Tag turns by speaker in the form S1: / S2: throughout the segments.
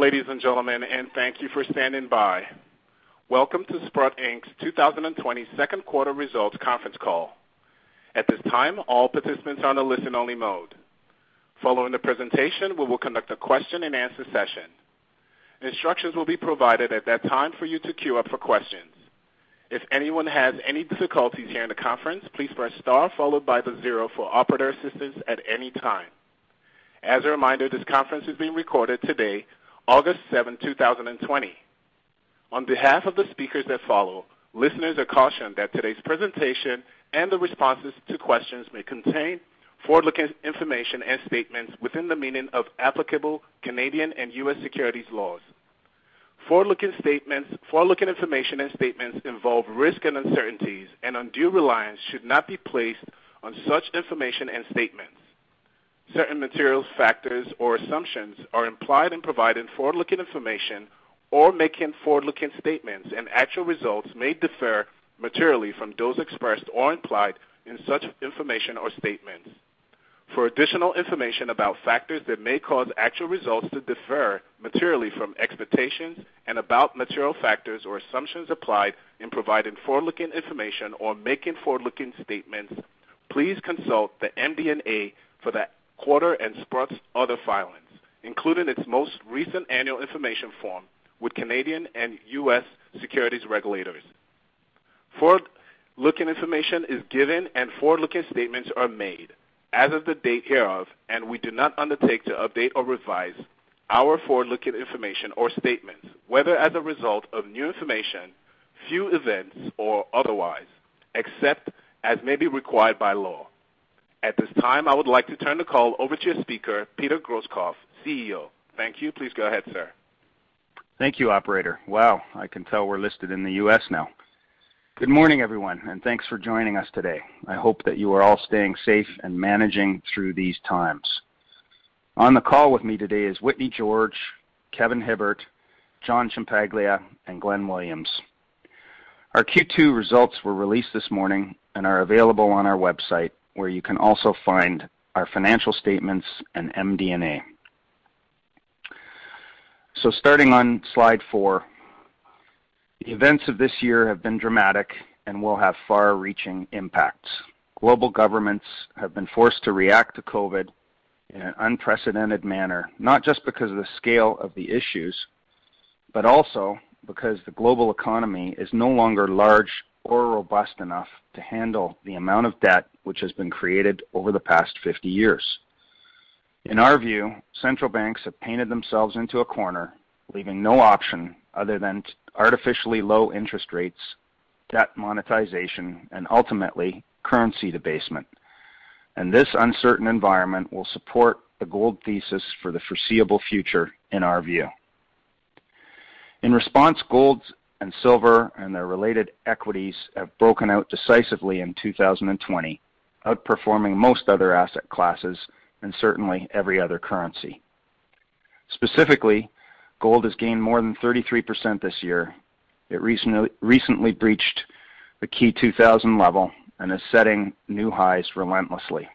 S1: Ladies and gentlemen, and thank you for standing by. Welcome to Sprott Inc.'s 2020 second quarter results conference call. At this time, all participants are on a listen-only mode. Following the presentation, we will conduct a question-and-answer session. Instructions will be provided at that time for you to queue up for questions. If anyone has any difficulties hearing the conference, please press star followed by the zero for operator assistance at any time. As a reminder, this conference is being recorded today, August 7, 2020. On behalf of the speakers that follow, listeners are cautioned that today's presentation and the responses to questions may contain forward-looking information and statements within the meaning of applicable Canadian and U.S. securities laws. Forward-looking statements, forward-looking information and statements involve risk and uncertainties, and undue reliance should not be placed on such information and statements. Certain material factors or assumptions are implied in providing forward-looking information or making forward-looking statements, and actual results may differ materially from those expressed or implied in such information or statements. For additional information about factors that may cause actual results to differ materially from expectations and about material factors or assumptions applied in providing forward-looking information or making forward-looking statements, please consult the MD&A for the quarter and Sprott's other filings, including its most recent annual information form with Canadian and U.S. securities regulators. Forward-looking information is given and forward-looking statements are made as of the date hereof, and we do not undertake to update or revise our forward-looking information or statements, whether as a result of new information, future events, or otherwise, except as may be required by law. At this time, I would like to turn the call over to your speaker, Peter Grosskopf, CEO. Thank you. Please go ahead, sir.
S2: Thank you, operator. Wow, I can tell we're listed in the U.S. now. Good morning, everyone, and thanks for joining us today. I hope that you are all staying safe and managing through these times. On the call with me today is Whitney George, Kevin Hibbert, John Ciampaglia, and Glenn Williams. Our Q2 results were released this morning and are available on our website, where you can also find our financial statements and MD&A. So starting on slide four, the events of this year have been dramatic and will have far-reaching impacts. Global governments have been forced to react to COVID in an unprecedented manner, not just because of the scale of the issues, but also because the global economy is no longer large or robust enough to handle the amount of debt which has been created over the past 50 years. In our view, central banks have painted themselves into a corner, leaving no option other than artificially low interest rates, debt monetization, and ultimately, currency debasement. And This uncertain environment will support the gold thesis for the foreseeable future in our view. In response, gold and silver and their related equities have broken out decisively in 2020, outperforming most other asset classes and certainly every other currency. Specifically, gold has gained more than 33% this year. It recently breached the key 2,000 level and is setting new highs relentlessly.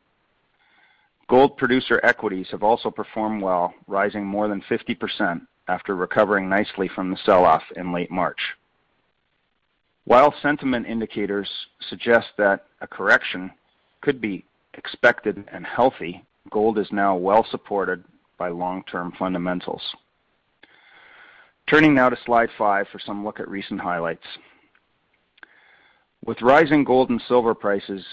S2: Gold producer equities have also performed well, rising more than 50% after recovering nicely from the sell-off in late March. While sentiment indicators suggest that a correction could be expected and healthy, gold is now well supported by long-term fundamentals. Turning now to slide five for some look at recent highlights. With rising gold and silver prices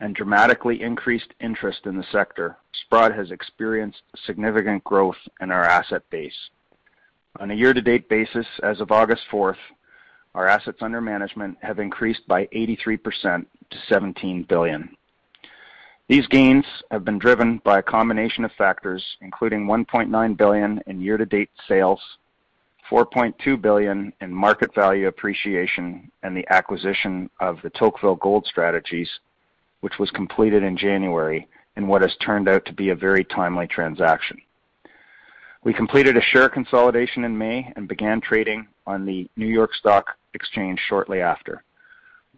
S2: and dramatically increased interest in the sector, Sprott has experienced significant growth in our asset base. On a year-to-date basis, as of August 4th, our assets under management have increased by 83% to 17 billion. These gains have been driven by a combination of factors, including 1.9 billion in year-to-date sales, 4.2 billion in market value appreciation and the acquisition of the Tocqueville Gold Strategies, which was completed in January in what has turned out to be a very timely transaction. We completed a share consolidation in May and began trading on the New York Stock Exchange shortly after.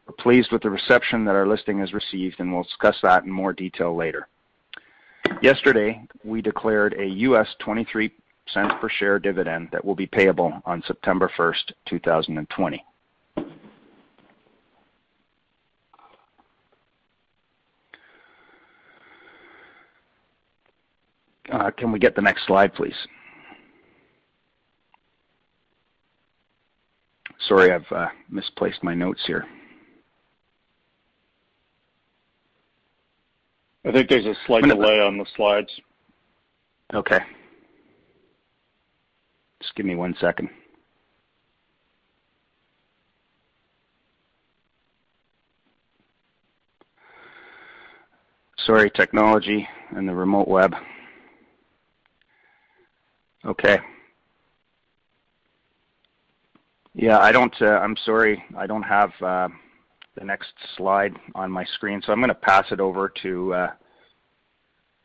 S2: We're pleased with the reception that our listing has received, and we'll discuss that in more detail later. Yesterday, we declared a $0.23 per share dividend that will be payable on September 1st, 2020. Can we get the next slide, please? Sorry, I've uh, misplaced my notes here.
S3: I think there's a slight delay on the slides.
S2: Okay. Just give me one second. Sorry, technology and the remote web. Okay. Yeah, I don't. Uh, I'm sorry. I don't have uh, the next slide on my screen, so I'm going to pass it over to uh,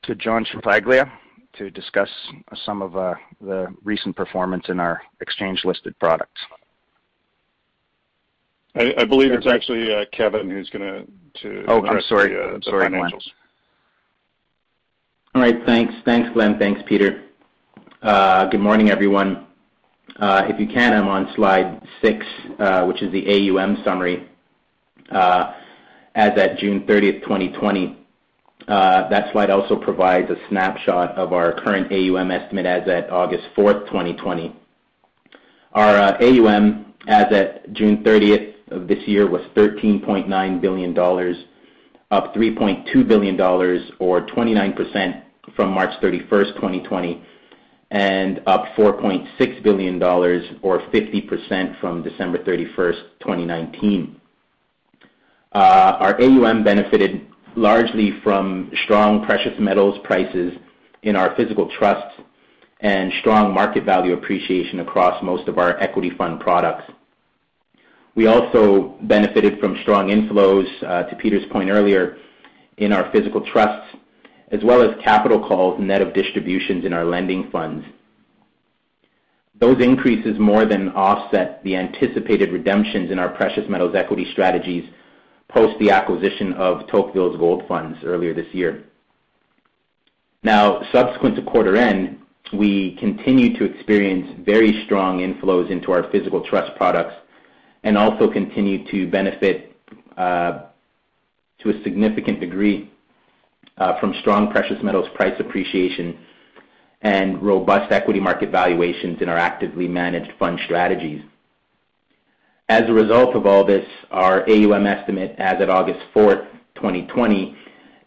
S2: to John Ciampaglia to discuss some of the recent performance in our exchange-listed products.
S3: I believe it's actually Kevin who's going to.
S2: Oh, I'm sorry.
S3: address the financials.
S4: All right. Thanks. Thanks, Glen. Thanks, Peter. Uh, good morning, everyone. Uh, if you can, I'm on slide six, uh, which is the AUM summary as at June 30th, 2020. That slide also provides a snapshot of our current AUM estimate as at August 4th, 2020. Our AUM as at June 30th of this year was $13.9 billion, up $3.2 billion or 29% from March 31st, 2020, and up $4.6 billion or 50% from December 31st, 2019. Uh, our AUM benefited largely from strong precious metals prices in our physical trusts and strong market value appreciation across most of our equity fund products. We also benefited from strong inflows, uh, to Peter's point earlier, in our physical trusts, as well as capital calls net of distributions in our lending funds. Those increases more than offset the anticipated redemptions in our precious metals equity strategies post the acquisition of Tocqueville's gold funds earlier this year. Now, subsequent to quarter end, we continue to experience very strong inflows into our physical trust products and also continue to benefit uh, to a significant degree Uh, from strong precious metals price appreciation and robust equity market valuations in our actively managed fund strategies. As a result of all this, our AUM estimate as of August 4th, 2020,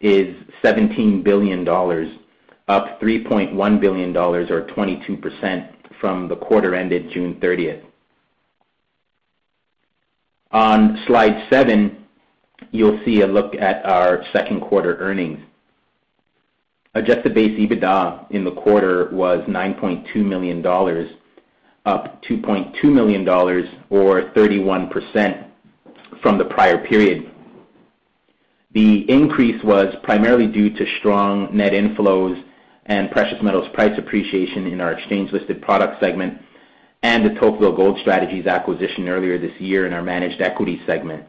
S4: is $17 billion, up $3.1 billion or 22% from the quarter ended June 30th. On slide seven, you'll see a look at our second quarter earnings. Adjusted base EBITDA in the quarter was $9.2 million, up $2.2 million or 31% from the prior period. The increase was primarily due to strong net inflows and precious metals price appreciation in our exchange-listed product segment and the Tocqueville Gold Strategies acquisition earlier this year in our managed equity segment.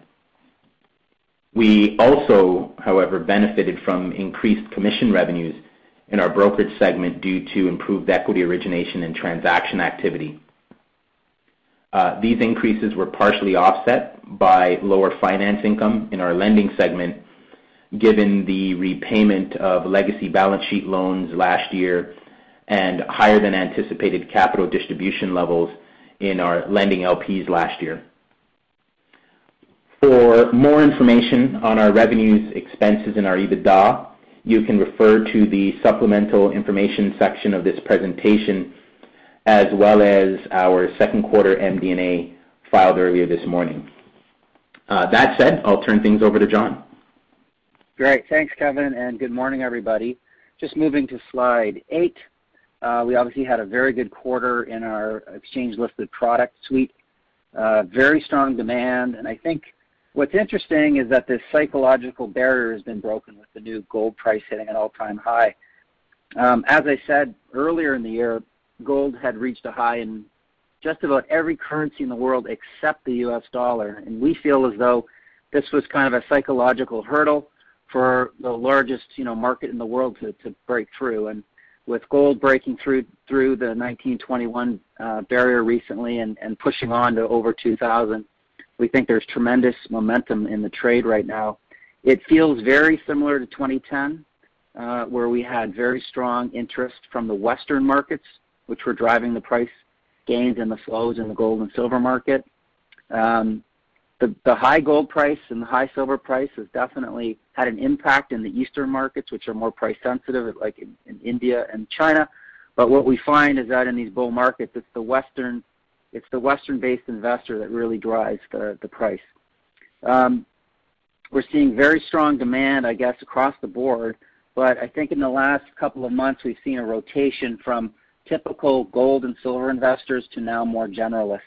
S4: We also, however, benefited from increased commission revenues in our brokerage segment due to improved equity origination and transaction activity. Uh, these increases were partially offset by lower finance income in our lending segment, given the repayment of legacy balance sheet loans last year and higher than anticipated capital distribution levels in our lending LPs last year. For more information on our revenues, expenses, and our EBITDA, you can refer to the supplemental information section of this presentation, as well as our second quarter MD&A filed earlier this morning. Uh, that said, I'll turn things over to John.
S5: Great. Thanks, Kevin, and good morning, everybody. Just moving to slide eight. Uh, we obviously had a very good quarter in our exchange-listed product suite. Uh, very strong demand. And I think what's interesting is that this psychological barrier has been broken with the new gold price hitting an all-time high. Um, as I said earlier in the year, gold had reached a high in just about every currency in the world except the US dollar. And we feel as though this was kind of a psychological hurdle for the largest, you know, market in the world to break through. And with gold breaking through through the 1,921 uh, barrier recently and pushing on to over 2,000, we think there's tremendous momentum in the trade right now. It feels very similar to 2010, uh, where we had very strong interest from the Western markets, which were driving the price gains and the flows in the gold and silver market. Um, the high gold price and the high silver price has definitely had an impact in the Eastern markets, which are more price sensitive, like in India and China. But what we find is that in these bull markets, it's the Western-based investor that really drives the price. Um, we're seeing very strong demand, I guess, across the board. But I think in the last couple of months, we've seen a rotation from typical gold and silver investors to now more generalists.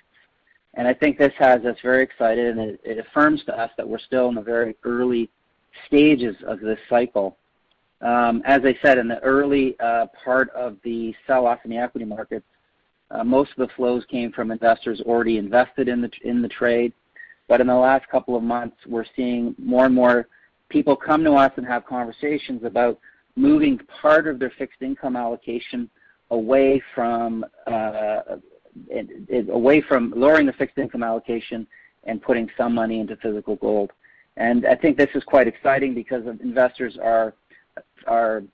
S5: And I think this has us very excited, and it affirms to us that we're still in the very early stages of this cycle. Um, as I said, in the early uh, part of the sell-off in the equity markets, Uh, most of the flows came from investors already invested in the trade. But in the last couple of months, we're seeing more and more people come to us and have conversations about moving part of their fixed income allocation away from uh, lowering the fixed income allocation and putting some money into physical gold. And I think this is quite exciting because investors are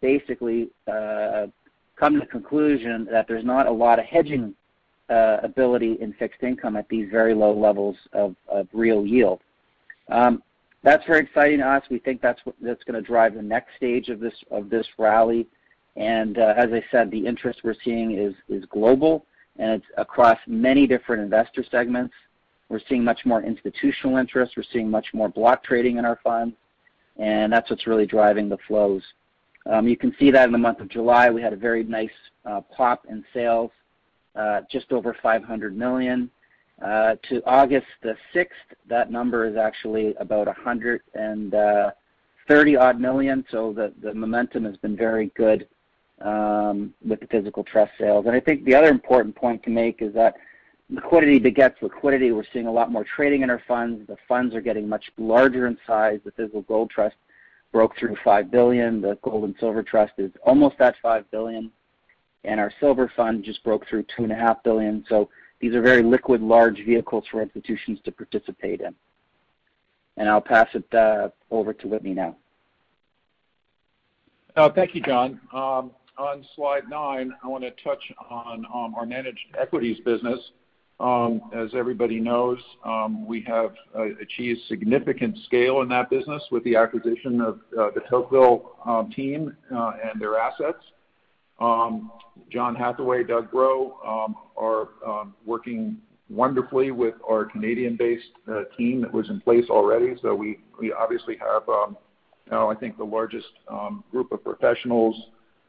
S5: basically uh, come to the conclusion that there's not a lot of hedging uh, ability in fixed income at these very low levels of real yield. Um, that's very exciting to us. We think that's that's gonna drive the next stage of this of this rally. And uh, as I said, the interest we're seeing is global, and it's across many different investor segments. We're seeing much more institutional interest. We're seeing much more block trading in our funds, and that's what's really driving the flows. Um, you can see that in the month of July, we had a very nice uh, pop in sales, uh, just over $500 million. Uh, to August the 6th, that number is actually about $130-odd million. so The momentum has been very good um, with the physical trust sales. And I think the other important point to make is that liquidity begets liquidity. We're seeing a lot more trading in our funds. The funds are getting much larger in size. The physical gold trust broke through 5 billion. The gold and silver trust is almost at 5 billion. And our silver fund just broke through 2.5 billion. So these are very liquid, large vehicles for institutions to participate in. And I'll pass it uh, over to Whitney now.
S3: Uh, thank you, John. Um, on slide nine, I wanna touch on um, our managed equities business. Um, as everybody knows, um, we have uh, achieved significant scale in that business with the acquisition of uh, the Tocqueville um, team uh, and their assets. John Hathaway, Doug Groh are working wonderfully with our Canadian-based team that was in place already. So we obviously have now I think the largest group of professionals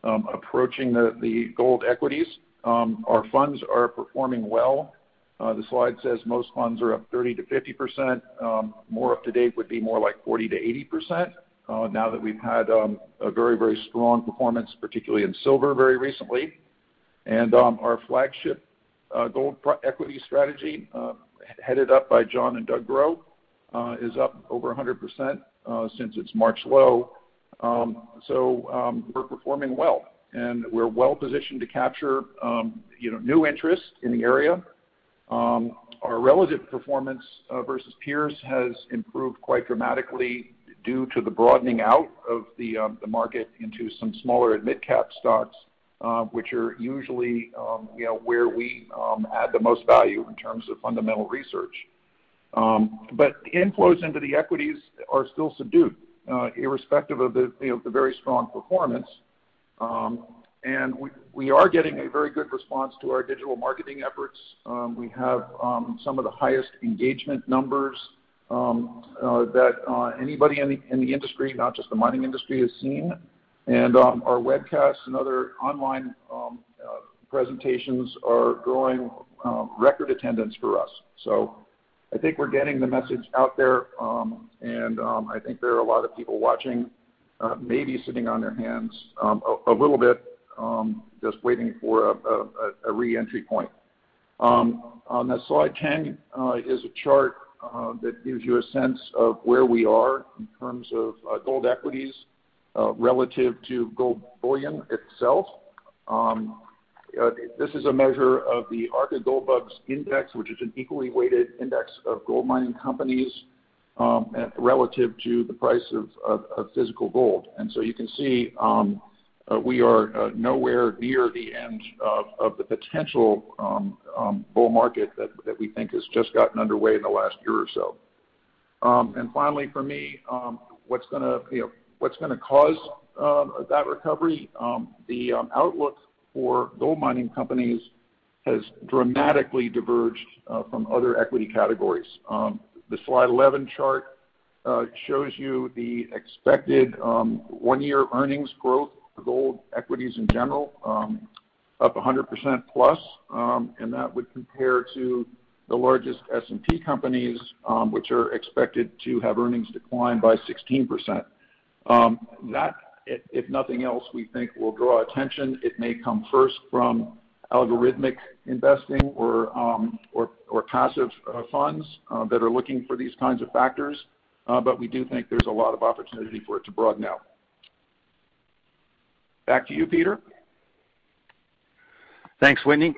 S3: approaching the gold equities. Our funds are performing well. Uh, the slide says most funds are up 30%-50%. Um, more up to date would be more like 40%-80%, uh, now that we've had um, a very very strong performance, particularly in silver very recently. And um our flagship uh, gold equity strategy, headed up by John and Doug Groh, is up over 100% since its March low. Um, so we're performing well, and we're well-positioned to capture, you know, new interest in the area. Um, our relative performance uh, versus peers has improved quite dramatically due to the broadening out of the um, market into some smaller and mid-cap stocks, uh, which are usually, um, you know, where we add the most value in terms of fundamental research. Um but inflows into the equities are still subdued, uh, irrespective of the, you know, the very strong performance. And we are getting a very good response to our digital marketing efforts. Um, we have um, some of the highest engagement numbers um, uh, that uh, anybody in the industry, not just the mining industry, has seen. And um our webcasts and other online uh, presentations are drawing record attendance for us. So I think we're getting the message out there, and I think there are a lot of people watching, maybe sitting on their hands a little bit, Um, just waiting for a re-entry point. Um, on the slide 10 uh, is a chart uh, that gives you a sense of where we are in terms of uh, gold equities relative to gold bullion itself. Um, this is a measure of the Arca Gold Bugs Index, which is an equally weighted index of gold mining companies relative to the price of physical gold. And so you can see Uh, we are uh, nowhere near the end of the potential um, um, bull market that we think has just gotten underway in the last year or so. Um and finally, for me, um, what's going to cause that recovery? The outlook for gold mining companies has dramatically diverged uh, from other equity categories. The slide 11 chart shows you the expected one-year earnings growth gold equities in general, um, up 100% plus, um, and that would compare to the largest S&P companies, um, which are expected to have earnings decline by 16%. That, if nothing else, we think will draw attention. It may come first from algorithmic investing or passive uh, funds uh, that are looking for these kinds of factors. Uh, but we do think there's a lot of opportunity for it to broaden out. Back to you, Peter.
S2: Thanks, Whitney.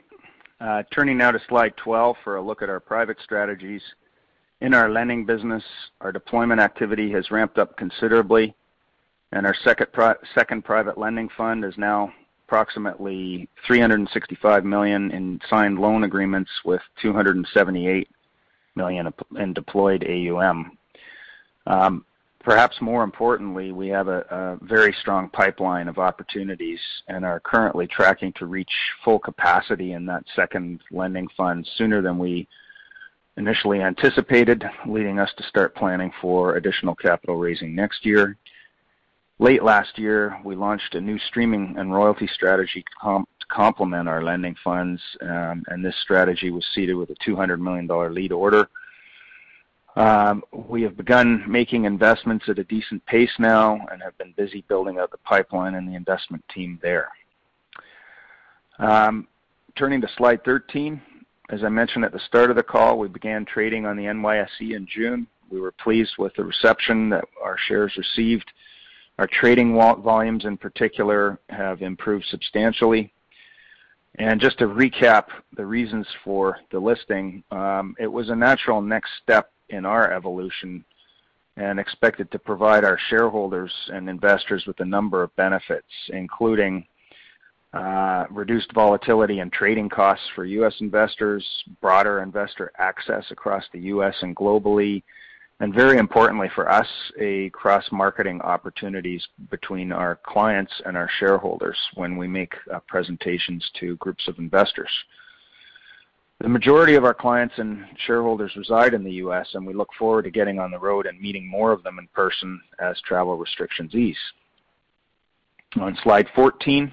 S2: Uh, turning now to slide 12 for a look at our private strategies. In our lending business, our deployment activity has ramped up considerably, and our second private lending fund is now approximately 365 million in signed loan agreements with 278 million in deployed AUM. Perhaps more importantly, we have a very strong pipeline of opportunities and are currently tracking to reach full capacity in that second lending fund sooner than we initially anticipated, leading us to start planning for additional capital raising next year. Late last year, we launched a new streaming and royalty strategy to complement our lending funds, um, and this strategy was seeded with a $200 million lead order. Um, we have begun making investments at a decent pace now and have been busy building out the pipeline and the investment team there. Um, turning to slide 13. As I mentioned at the start of the call, we began trading on the NYSE in June. We were pleased with the reception that our shares received. Our trading volumes, in particular, have improved substantially. And just to recap the reasons for the listing, um, it was a natural next step in our evolution and expected to provide our shareholders and investors with a number of benefits, including uh, reduced volatility and trading costs for U.S. investors, broader investor access across the U.S. and globally, and very importantly for us, a cross-marketing opportunities between our clients and our shareholders when we make uh, presentations to groups of investors. The majority of our clients and shareholders reside in the U.S., and we look forward to getting on the road and meeting more of them in person as travel restrictions ease. On slide 14,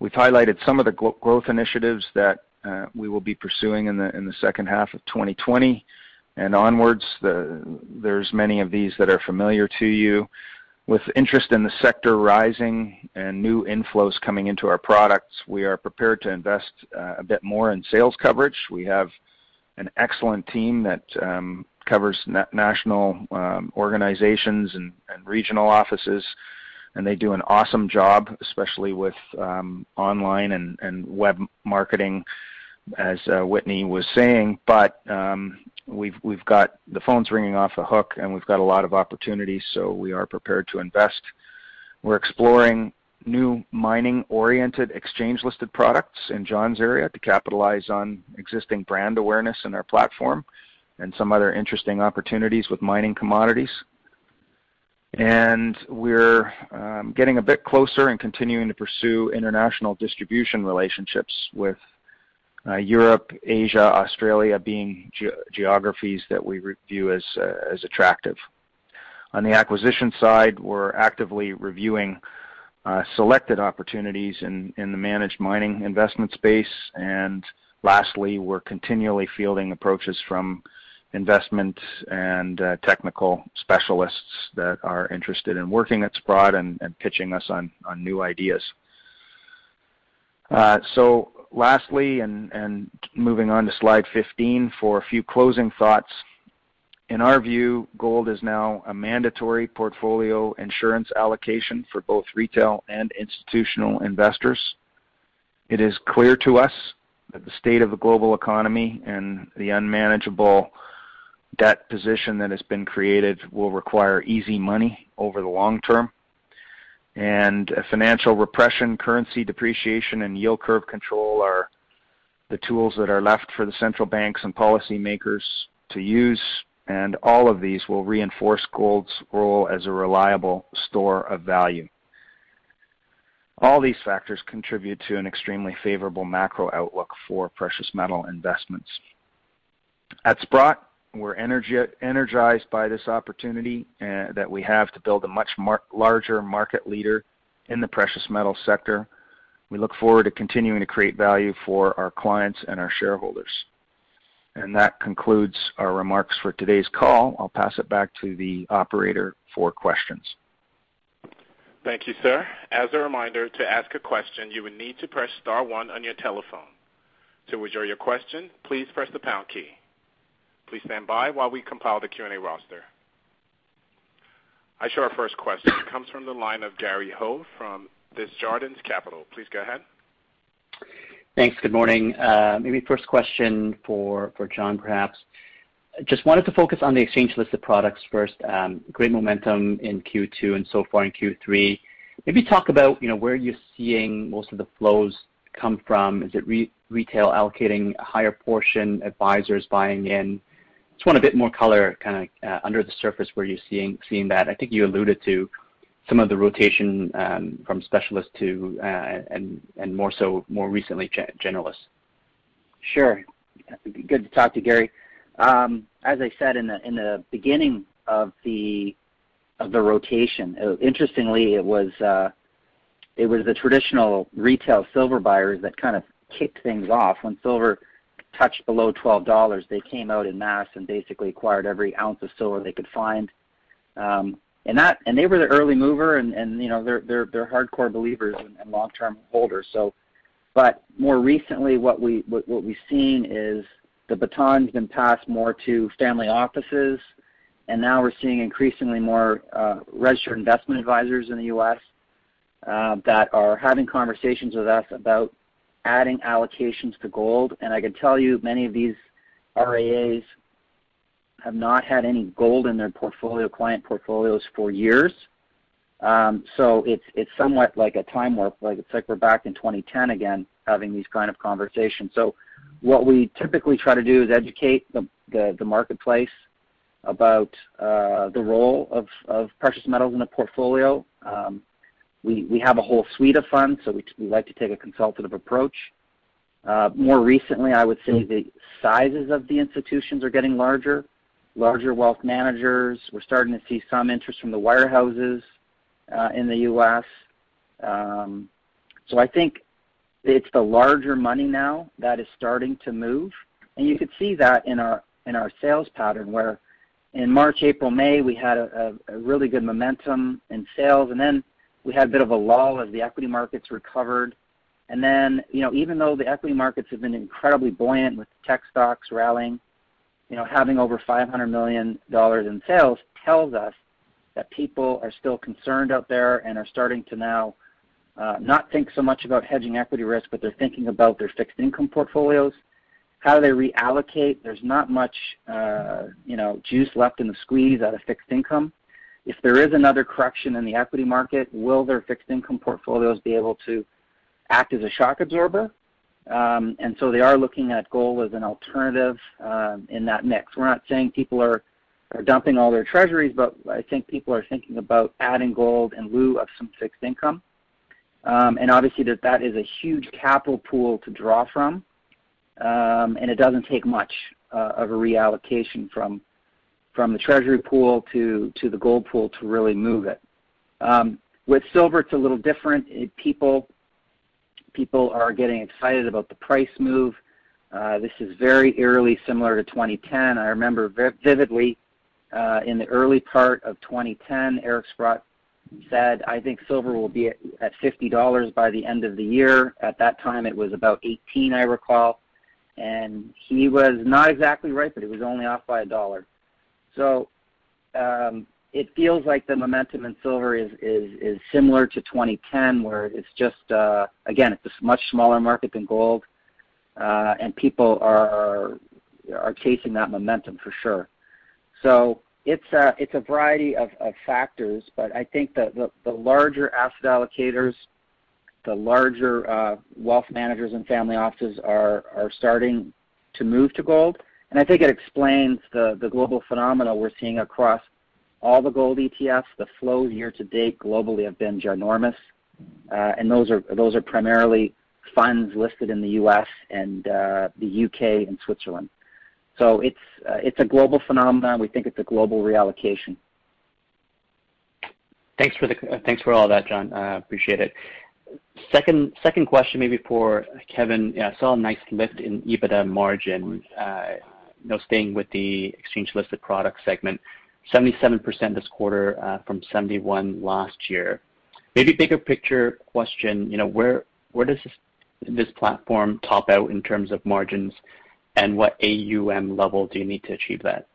S2: we've highlighted some of the growth initiatives that uh, we will be pursuing in the second half of 2020 and onwards. There's many of these that are familiar to you. With interest in the sector rising and new inflows coming into our products, we are prepared to invest uh, a bit more in sales coverage. We have an excellent team that um, covers national um, organizations and regional offices, and they do an awesome job, especially with um, online and web marketing, as uh, Whitney was saying. We've got the phones ringing off the hook, and we've got a lot of opportunities, so we are prepared to invest. We're exploring new mining-oriented exchange-listed products in John's area to capitalize on existing brand awareness in our platform and some other interesting opportunities with mining commodities. And We're um, getting a bit closer and continuing to pursue international distribution relationships with Uh, Europe, Asia, Australia being geographies that we view uh, as attractive. On the acquisition side, we're actively reviewing uh, selected opportunities in the managed mining investment space. And lastly, we're continually fielding approaches from investment and technical specialists that are interested in working at Sprott and pitching us on new ideas. Lastly, and moving on to slide 15 for a few closing thoughts. In our view, gold is now a mandatory portfolio insurance allocation for both retail and institutional investors. It is clear to us that the state of the global economy and the unmanageable debt position that has been created will require easy money over the long term. And financial repression, currency depreciation, and yield curve control are the tools that are left for the central banks and policymakers to use, and all of these will reinforce gold's role as a reliable store of value. All these factors contribute to an extremely favorable macro outlook for precious metal investments. At Sprott, we're energized by this opportunity uh, that we have to build a much larger market leader in the precious metal sector. We look forward to continuing to create value for our clients and our shareholders. And that concludes our remarks for today's call. I'll pass it back to the operator for questions.
S1: Thank you, sir. As a reminder, to ask a question, you will need to press star one on your telephone. To withdraw your question, please press the pound key. Please stand by while we compile the Q&A roster. I show our first question comes from the line of Gary Ho from Desjardins Capital. Please go ahead.
S6: Thanks. Good morning. Uh, maybe first question for John, perhaps. Just wanted to focus on the exchange-listed products first. Um, great momentum in Q2 and so far in Q3. Maybe talk about you know, where you're seeing most of the flows come from. Is it retail allocating a higher portion, advisors buying in? Just want a bit more color kind of uh, under the surface where you're seeing that. I think you alluded to some of the rotation um, from specialists to, uh, and more so more recently, generalists.
S5: Sure. Good to talk to Gary. Um, as I said in the beginning of the rotation, uh, interestingly, it was the traditional retail silver buyers that kind of kicked things off. When silver touched below $12, they came out en masse and basically acquired every ounce of silver they could find. Um, and that and they were the early mover, and and you know they're they're they're hardcore believers and long-term holders. So but more recently, what we what we've seen is the baton's been passed more to family offices, and now we're seeing increasingly more registered investment advisors in the U.S. that are having conversations with us about adding allocations to gold. And I can tell you, many of these RIAs have not had any gold in their portfolio, client portfolios for years. Um, so it's it's somewhat like a time warp. Like it's like we're back in 2010 again, having these kind of conversations. So what we typically try to do is educate the the marketplace about uh, the role of precious metals in a portfolio. Um, We have a whole suite of funds, so we like to take a consultative approach. Uh, more recently, I would say mm-hmm. the sizes of the institutions are getting larger larger wealth managers. We're starting to see some interest from the wirehouses uh, in the U.S. Um, so I think it's the larger money now that is starting to move. And you could see that in our sales pattern, where in March, April, May, we had a really good momentum in sales, and then we had a bit of a lull as the equity markets recovered. And then, you know, even though the equity markets have been incredibly buoyant with tech stocks rallying, you know, having over $500 million in sales tells us that people are still concerned out there and are starting to now uh, not think so much about hedging equity risk, but they're thinking about their fixed income portfolios. How do they reallocate? There's not much uh, you know, juice left in the squeeze out of fixed income. If there is another correction in the equity market, will their fixed income portfolios be able to act as a shock absorber? Um, and so they are looking at gold as an alternative uh, in that mix. We're not saying people are dumping all their treasuries, but I think people are thinking about adding gold in lieu of some fixed income. Um, and obviously, that that is a huge capital pool to draw from. Um, and it doesn't take much uh, of a reallocation from the treasury pool to to the gold pool to really move it. Um, with silver, it's a little different. People people are getting excited about the price move. Uh, this is very eerily similar to 2010. I remember vividly, uh, in the early part of 2010, Eric Sprott said, "I think silver will be at $50 by the end of the year." At that time, it was about 18, I recall. And he was not exactly right, but he was only off by $1. Um, it feels like the momentum in silver is similar to 2010, where it's just, uh, again, it's a much smaller market than gold, uh, and people are chasing that momentum for sure. So it's a variety of factors, but I think the larger asset allocators, the larger uh, wealth managers and family offices are starting to move to gold. I think it explains the the global phenomena we're seeing across all the gold ETFs. The flows year to date globally have been ginormous. Uh, and those are those are primarily funds listed in the U.S. and uh, the U.K. and Switzerland. So it's uh, it's a global phenomenon. We think it's a global reallocation.
S6: Thanks for the thanks for all that, John. I appreciate it. Second question maybe for Kevin. I saw a nice lift in EBITDA margin, staying with the exchange-listed product segment, 77% this quarter uh, from 71 last year. Maybe bigger picture question, you know, where where does this platform top out in terms of margins, and what AUM level do you need to achieve that?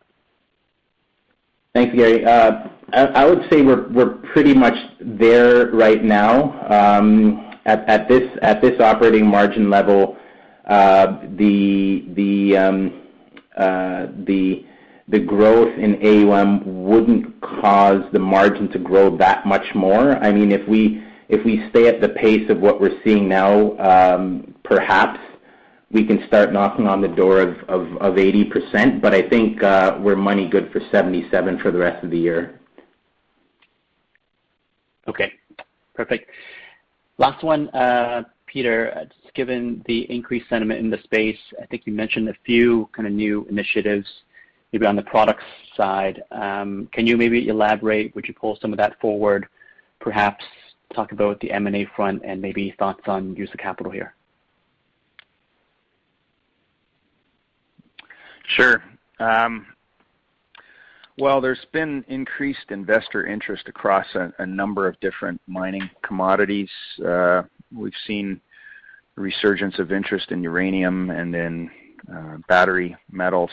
S4: Thanks, Gary. Uh, I would say we're pretty much there right now. Um, at this operating margin level, uh, the um, growth in AUM wouldn't cause the margin to grow that much more. I mean, if we stay at the pace of what we're seeing now, um, perhaps we can start knocking on the door of 80%, but I think uh, we're money good for 77 for the rest of the year.
S6: Okay, perfect. Last one. Uh, Peter, uh, just given the increased sentiment in the space, I think you mentioned a few kind of new initiatives, maybe on the products side. Um, can you maybe elaborate? Would you pull some of that forward, perhaps talk about the M&A front and maybe thoughts on use of capital here?
S2: Sure. Um, well, there's been increased investor interest across a number of different mining commodities. Uh, we've seen resurgence of interest in uranium and in uh, battery metals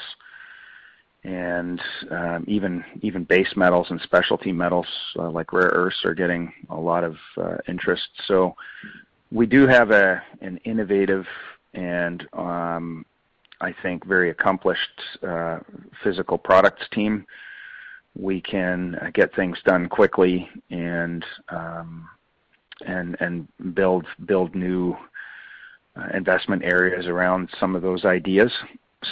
S2: and um, even even base metals and specialty metals uh, like rare earths are getting a lot of uh, interest. So we do have a an innovative and um, I think very accomplished physical products team. We can get things done quickly and um, and and build build new Uh, investment areas around some of those ideas.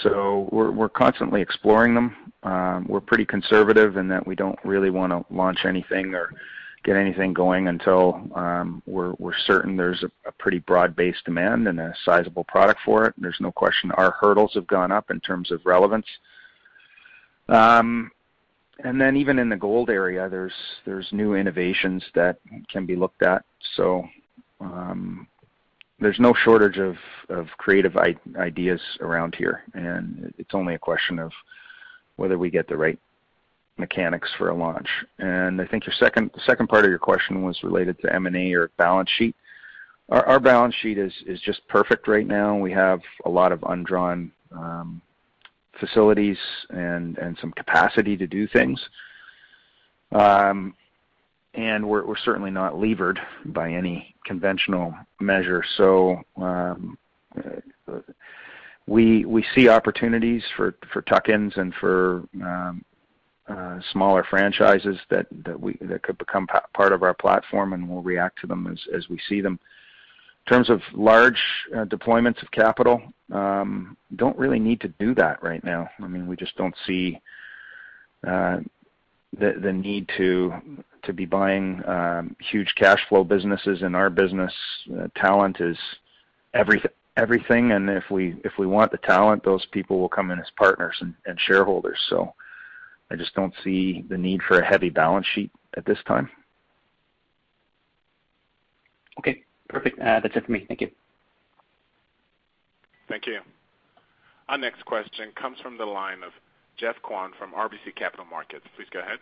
S2: So we're we're constantly exploring them. Um, we're pretty conservative in that we don't really want to launch anything or get anything going until um, we're we're certain there's a pretty broad-based demand and a sizable product for it. There's no question our hurdles have gone up in terms of relevance. Um, and then even in the gold area, there's there's new innovations that can be looked at. Um, There's no shortage of of creative ideas around here, and it's only a question of whether we get the right mechanics for a launch. And I think the second part of your question was related to M&A or balance sheet. Our balance sheet is is just perfect right now. We have a lot of undrawn um, facilities and some capacity to do things. Um, And we're certainly not levered by any conventional measure. So um, we we see opportunities for for tuck-ins and for um, uh, smaller franchises that that we that could become part of our platform, and we'll react to them as we see them. In terms of large uh, deployments of capital, um, don't really need to do that right now. I mean, we just don't see uh, the need to be buying um, huge cash flow businesses in our business. Uh, talent is everything, and if we want the talent, those people will come in as partners and shareholders. So I just don't see the need for a heavy balance sheet at this time.
S6: Okay, perfect. Uh, that's it for me. Thank you.
S1: Thank you. Our next question comes from the line of Geoff Kwan from RBC Capital Markets. Please go ahead.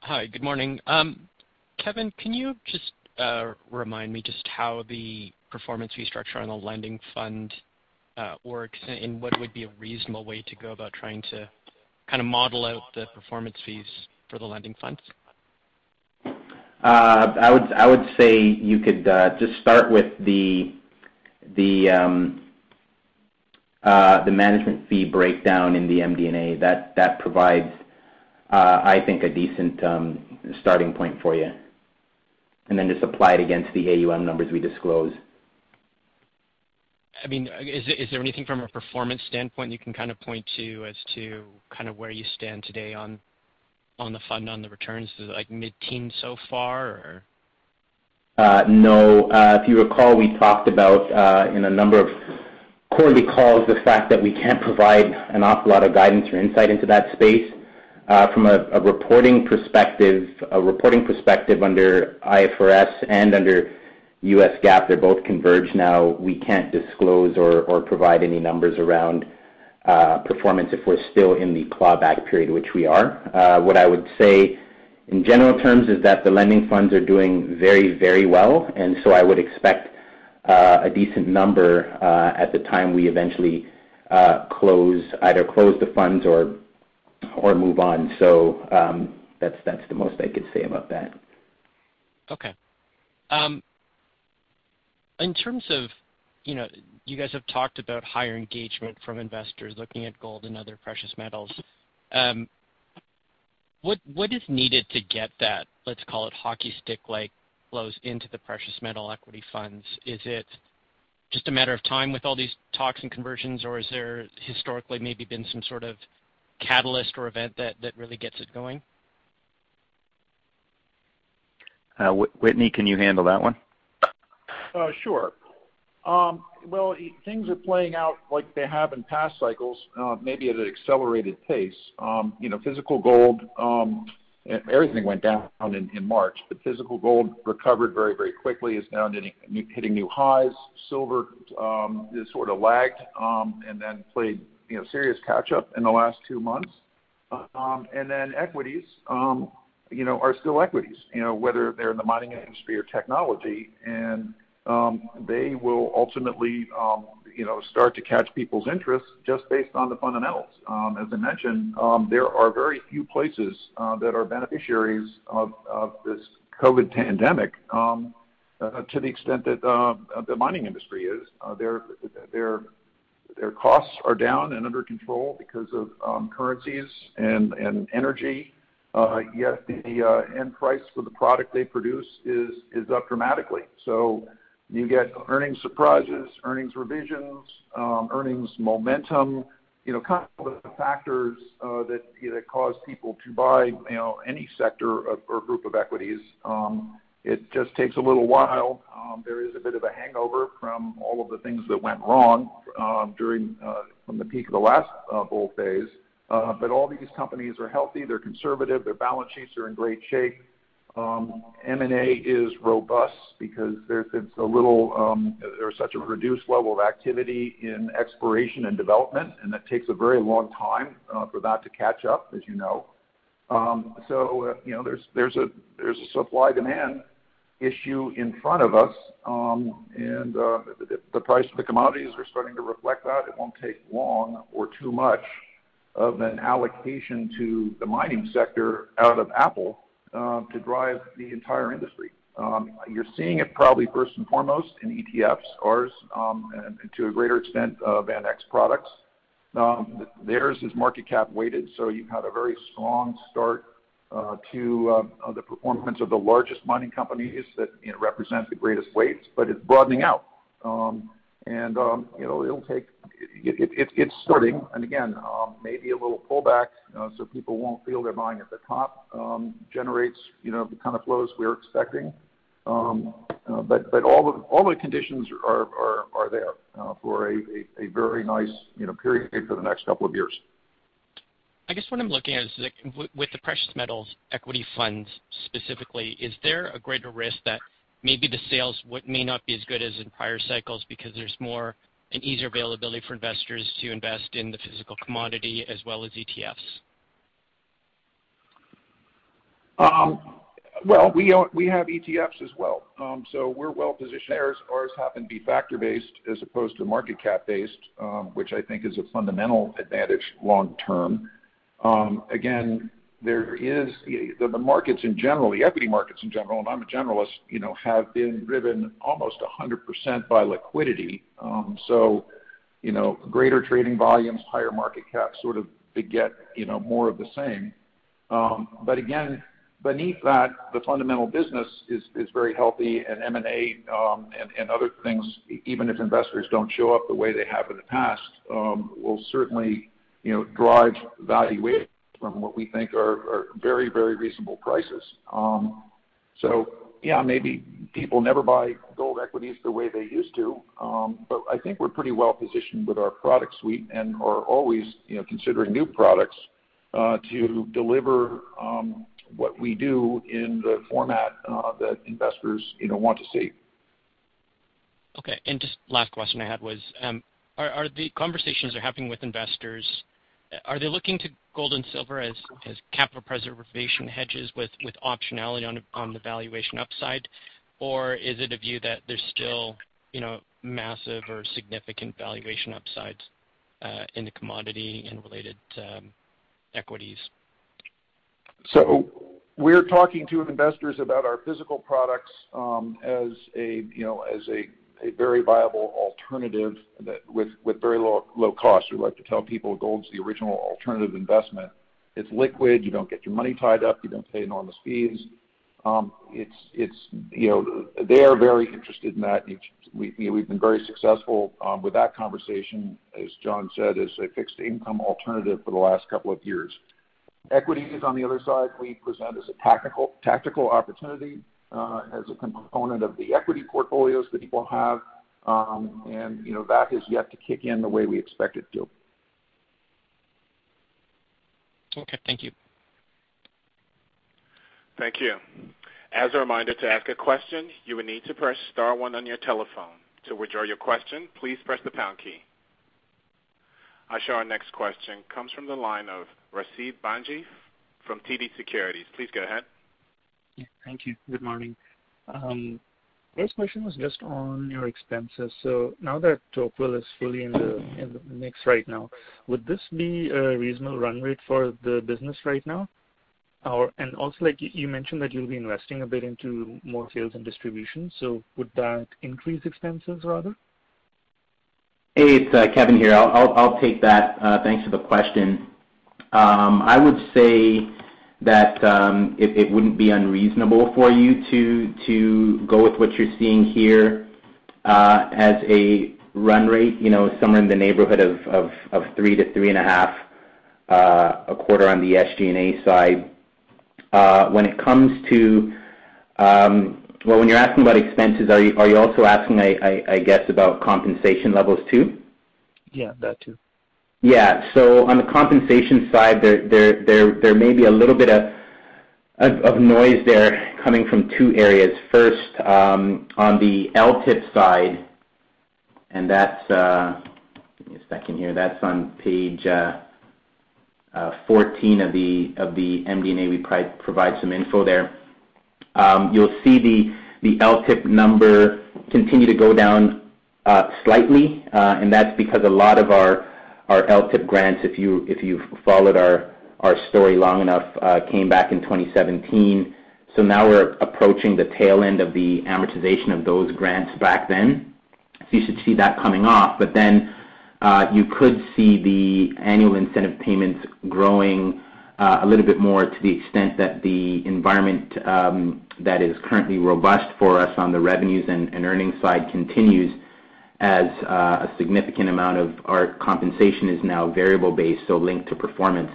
S7: Hi, good morning. Um, Kevin, can you just uh, remind me just how the performance fee structure on the lending fund uh, works and what would be a reasonable way to go about trying to kind of model out the performance fees for the lending funds?
S4: Uh, I would say you could just start with the the um, Uh, management fee breakdown in the MD&A. That provides, uh, I think, a decent um, starting point for you. And then just apply it against the AUM numbers we disclose.
S7: I mean, is there anything from a performance standpoint you can kind of point to as to kind of where you stand today on the fund, on the returns? Is it like mid-teen so far, or?
S4: Uh, no. If you recall, we talked about, in a number of quarterly calls, the fact that we can't provide an awful lot of guidance or insight into that space. Uh, from a a, reporting perspective a reporting perspective under IFRS and under US GAAP, they're both converged now. We can't disclose or provide any numbers around uh, performance if we're still in the clawback period, which we are. Uh, what I would say in general terms is that the lending funds are doing very, very well, and so I would expect a decent number uh, at the time we eventually uh, close, either close the funds or move on. So um that's that's the most I could say about that.
S7: Okay. Um, in terms of, you know, you guys have talked about higher engagement from investors looking at gold and other precious metals. Um, what is needed to get that, let's call it hockey stick-like flows into the precious metal equity funds? Is it just a matter of time with all these talks and conversions, or is there historically maybe been some sort of catalyst or event that really gets it going?
S2: Uh, Whitney, can you handle that one?
S3: Uh, sure. Um, well, things are playing out like they have in past cycles, uh, maybe at an accelerated pace. Um you know physical gold, um, everything went down in March, but physical gold recovered very very quickly. It's now hitting new highs. Silver um, has sort of lagged, um, and then played serious catch up in the last two months. Um and then equities um, are still equities, whether they're in the mining industry or technology. And they will ultimately start to catch people's interest just based on the fundamentals. Um, as I mentioned, um, there are very few places uh, that are beneficiaries of this COVID pandemic um, uh, to the extent that uh, the mining industry is. Their their, their costs are down and under control because of currencies and and energy. Yet the end price for the product they produce is is up dramatically. You get earnings surprises, earnings revisions, um, earnings momentum, you know, kind of the factors uh, that cause people to buy you know, any sector or group of equities. Um, it just takes a little while. Um, there is a bit of a hangover from all of the things that went wrong during uh, from the peak of the last uh, bull phase. Uh but all these companies are healthy, they're conservative, their balance sheets are in great shape. M&A is robust because there's it's a little um there's such a reduced level of activity in exploration and development, and it takes a very long time for that to catch up, as you know. Um so uh you know there's a there's a supply-demand issue in front of us. And the price of the commodities are starting to reflect that. It won't take long or too much of an allocation to the mining sector out of Apple Um, to drive the entire industry. Um, you're seeing it probably first and foremost in ETFs, ours, um, and to a greater extent, uh, VanEck products. Theirs is market cap weighted, so you've had a very strong start uh, to uh, the performance of the largest mining companies that represent the greatest weights, but it's broadening out. It's starting, and again, um, maybe a little pullback, so people won't feel they're buying at the top, um, generates the kind of flows we're expecting. Um, uh, but all the conditions are there uh, for a very nice period for the next couple of years.
S7: I guess what I'm looking at is with the precious metals equity funds specifically, is there a greater risk that maybe the sales may not be as good as in prior cycles because there's more an easier availability for investors to invest in the physical commodity as well as ETFs?
S3: Um, well, we have ETFs as well. Um so we're well-positioned. Ours happen to be factor-based as opposed to market cap-based, um, which I think is a fundamental advantage long term. Um, again, the markets in general, the equity markets in general, and I'm a generalist, you know, have been driven almost 100% by liquidity. Um, so, you know, greater trading volumes, higher market caps sort of beget you know, more of the same. Um, but again, beneath that, the fundamental business is very healthy and M&A um, and other things, even if investors don't show up the way they have in the past, will certainly you know, drive valuation from what we think are very very reasonable prices. Um so yeah, maybe people never buy gold equities the way they used to. Um, but I think we're pretty well-positioned with our product suite and are always considering new products to deliver what we do in the format that investors want to see.
S7: Okay. And just last question I had was, are the conversations you're having with investors, are they looking to gold and silver as capital preservation hedges with optionality on the valuation upside? Or is it a view that there's still massive or significant valuation upsides in the commodity and related equities?
S3: So we're talking to investors about our physical products um as a you know as a very viable alternative with very low cost. We like to tell people gold's the original alternative investment. It's liquid. You don't get your money tied up. You don't pay enormous fees. Um, they are very interested in that. We've been very successful um, with that conversation, as John said, as a fixed income alternative for the last couple of years. Equities, on the other side, we present as a tactical opportunity Uh, as a component of the equity portfolios that people have. Um, and that has yet to kick in the way we expect it to.
S7: Okay. Thank you.
S1: Thank you. As a reminder, to ask a question, you will need to press star one on your telephone. To withdraw your question, please press the pound key. I show our next question comes from the line of Rasib Bhanji from TD Securities. Please go ahead.
S8: Thank you. Good morning. Um, first question was just on your expenses. So now that Tocqueville is fully in the mix right now, would this be a reasonable run rate for the business right now? Also, like you mentioned that you'll be investing a bit into more sales and distribution, so would that increase expenses rather?
S4: Hey, it's uh, Kevin here. I'll take that. Uh, thanks for the question. Um, I would say that um, it wouldn't be unreasonable for you to go with what you're seeing here uh, as a run rate, you know, somewhere in the neighborhood of 3 to 3.5 uh, a quarter on the SG&A side. Uh, when it comes to, um, well, when you're asking about expenses, are you also asking, I guess, about compensation levels too?
S8: Yeah, that too.
S4: Yeah. So on the compensation side, there may be a little bit of noise there coming from two areas. First, um, on the LTIP side, and that's, uh, give me a second here. That's on page uh, uh, 14 of the MD&A. We provide some info there. Um, you'll see the LTIP number continue to go down slightly, and that's because a lot of our LTIP grants, if you've followed our story long enough, uh, came back in 2017. So Now we're approaching the tail end of the amortization of those grants back then. So you should see that coming off. But then uh, you could see the annual incentive payments growing uh, a little bit more to the extent that the environment um, that is currently robust for us on the revenues and earnings side continues as uh, a significant amount of our compensation is now variable based, so linked to performance.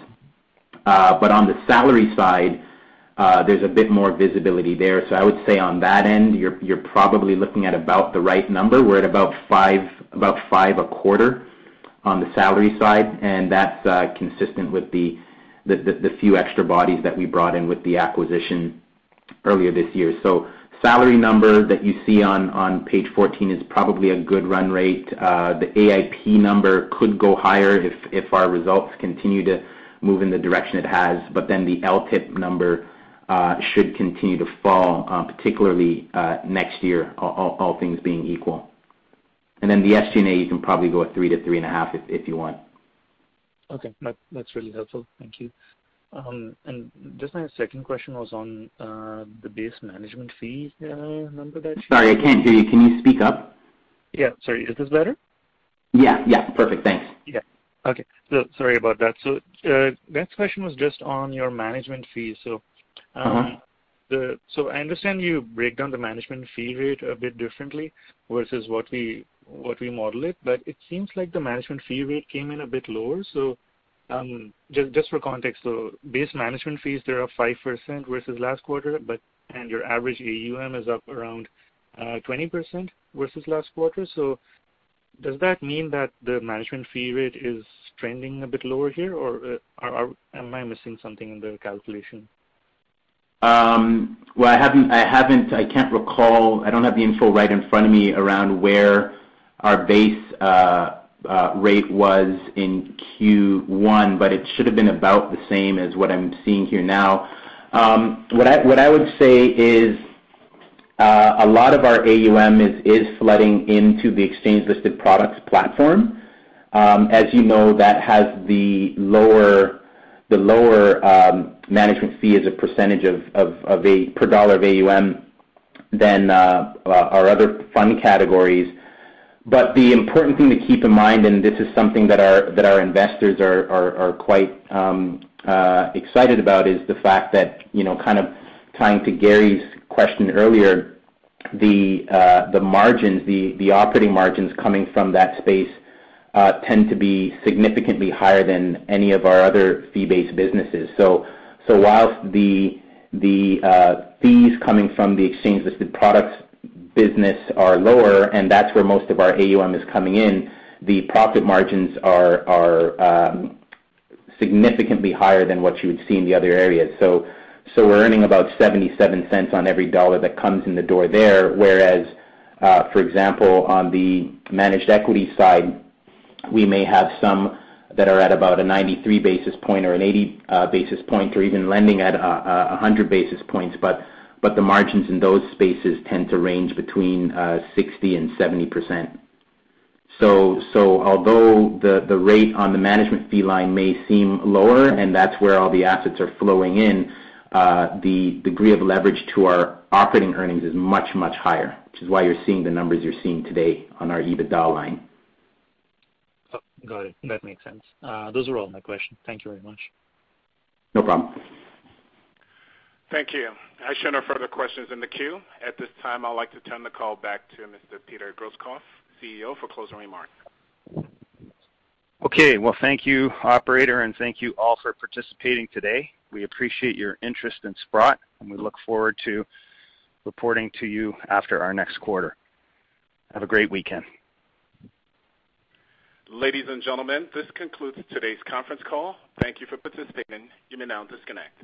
S4: Uh, but on the salary side, uh, there's a bit more visibility there. So I would say on that end, you're probably looking at about the right number. We're at about five about five a quarter on the salary side, and that's consistent with the few extra bodies that we brought in with the acquisition earlier this year. Salary number that you see on on page 14 is probably a good run rate. Uh, the AIP number could go higher if if our results continue to move in the direction it has, but then the LTIP number uh, should continue to fall, uh, particularly next year, all all things being equal. And then the SG&A, you can probably go at 3%-3.5% if you want.
S8: Okay. That's really helpful. Thank you. Um, just my second question was on uh, the base management fee uh, number that you-
S4: Sorry, I can't hear you. Can you speak up?
S8: Yeah. Sorry. Is this better?
S4: Yeah. Yeah. Perfect. Thanks.
S8: Yeah. Okay. So sorry about that. So, uh, next question was just on your management fees. Um, uh-huh. I understand you break down the management fee rate a bit differently versus what we what we model it, but it seems like the management fee rate came in a bit lower. Um, just just for context, so base management fees, they're up 5% versus last quarter, but and your average AUM is up around uh, 20% versus last quarter. So does that mean that the management fee rate is trending a bit lower here, or uh, am I missing something in the calculation?
S4: Um, well, I haven't I haven't I can't recall. I don't have the info right in front of me around where our base uh, Uh, rate was in Q1, but it should have been about the same as what I'm seeing here now. Um, what I what I would say is uh, a lot of our AUM is is flooding into the exchange-listed products platform. Um, as you know, that has the lower the lower um, management fee as a percentage of, of, of a per dollar of AUM than uh, our other fund categories. But the important thing to keep in mind, and this is something that our that our investors are are quite um, uh, excited about, is the fact that, you know, kind of tying to Gary's question earlier, the uh, the margins, the the operating margins coming from that space uh, tend to be significantly higher than any of our other fee-based businesses. So, so whilst the fees coming from the exchange-listed products business are lower, and that's where most of our AUM is coming in, the profit margins are um, significantly higher than what you would see in the other areas. So we're earning about $0.77 on every dollar that comes in the door there, whereas, uh, for example, on the managed equity side, we may have some that are at about a 93 basis point or an 80 uh, basis point, or even lending at 100 basis points. But the margins in those spaces tend to range between uh, 60 and 70%. So, so Although the rate on the management fee line may seem lower, and that's where all the assets are flowing in, uh, the degree of leverage to our operating earnings is much, much higher, which is why you're seeing the numbers you're seeing today on our EBITDA line.
S8: Oh, got it. That makes sense. Uh, those are all my questions. Thank you very much.
S4: No problem.
S1: Thank you. I show no further questions in the queue. At this time, I'd like to turn the call back to Mr. Peter Grosskopf, CEO, for closing remarks.
S2: Okay. Well, thank you, operator, and thank you all for participating today. We appreciate your interest in Sprott, and we look forward to reporting to you after our next quarter. Have a great weekend.
S1: Ladies and gentlemen, this concludes today's conference call. Thank you for participating. You may now disconnect.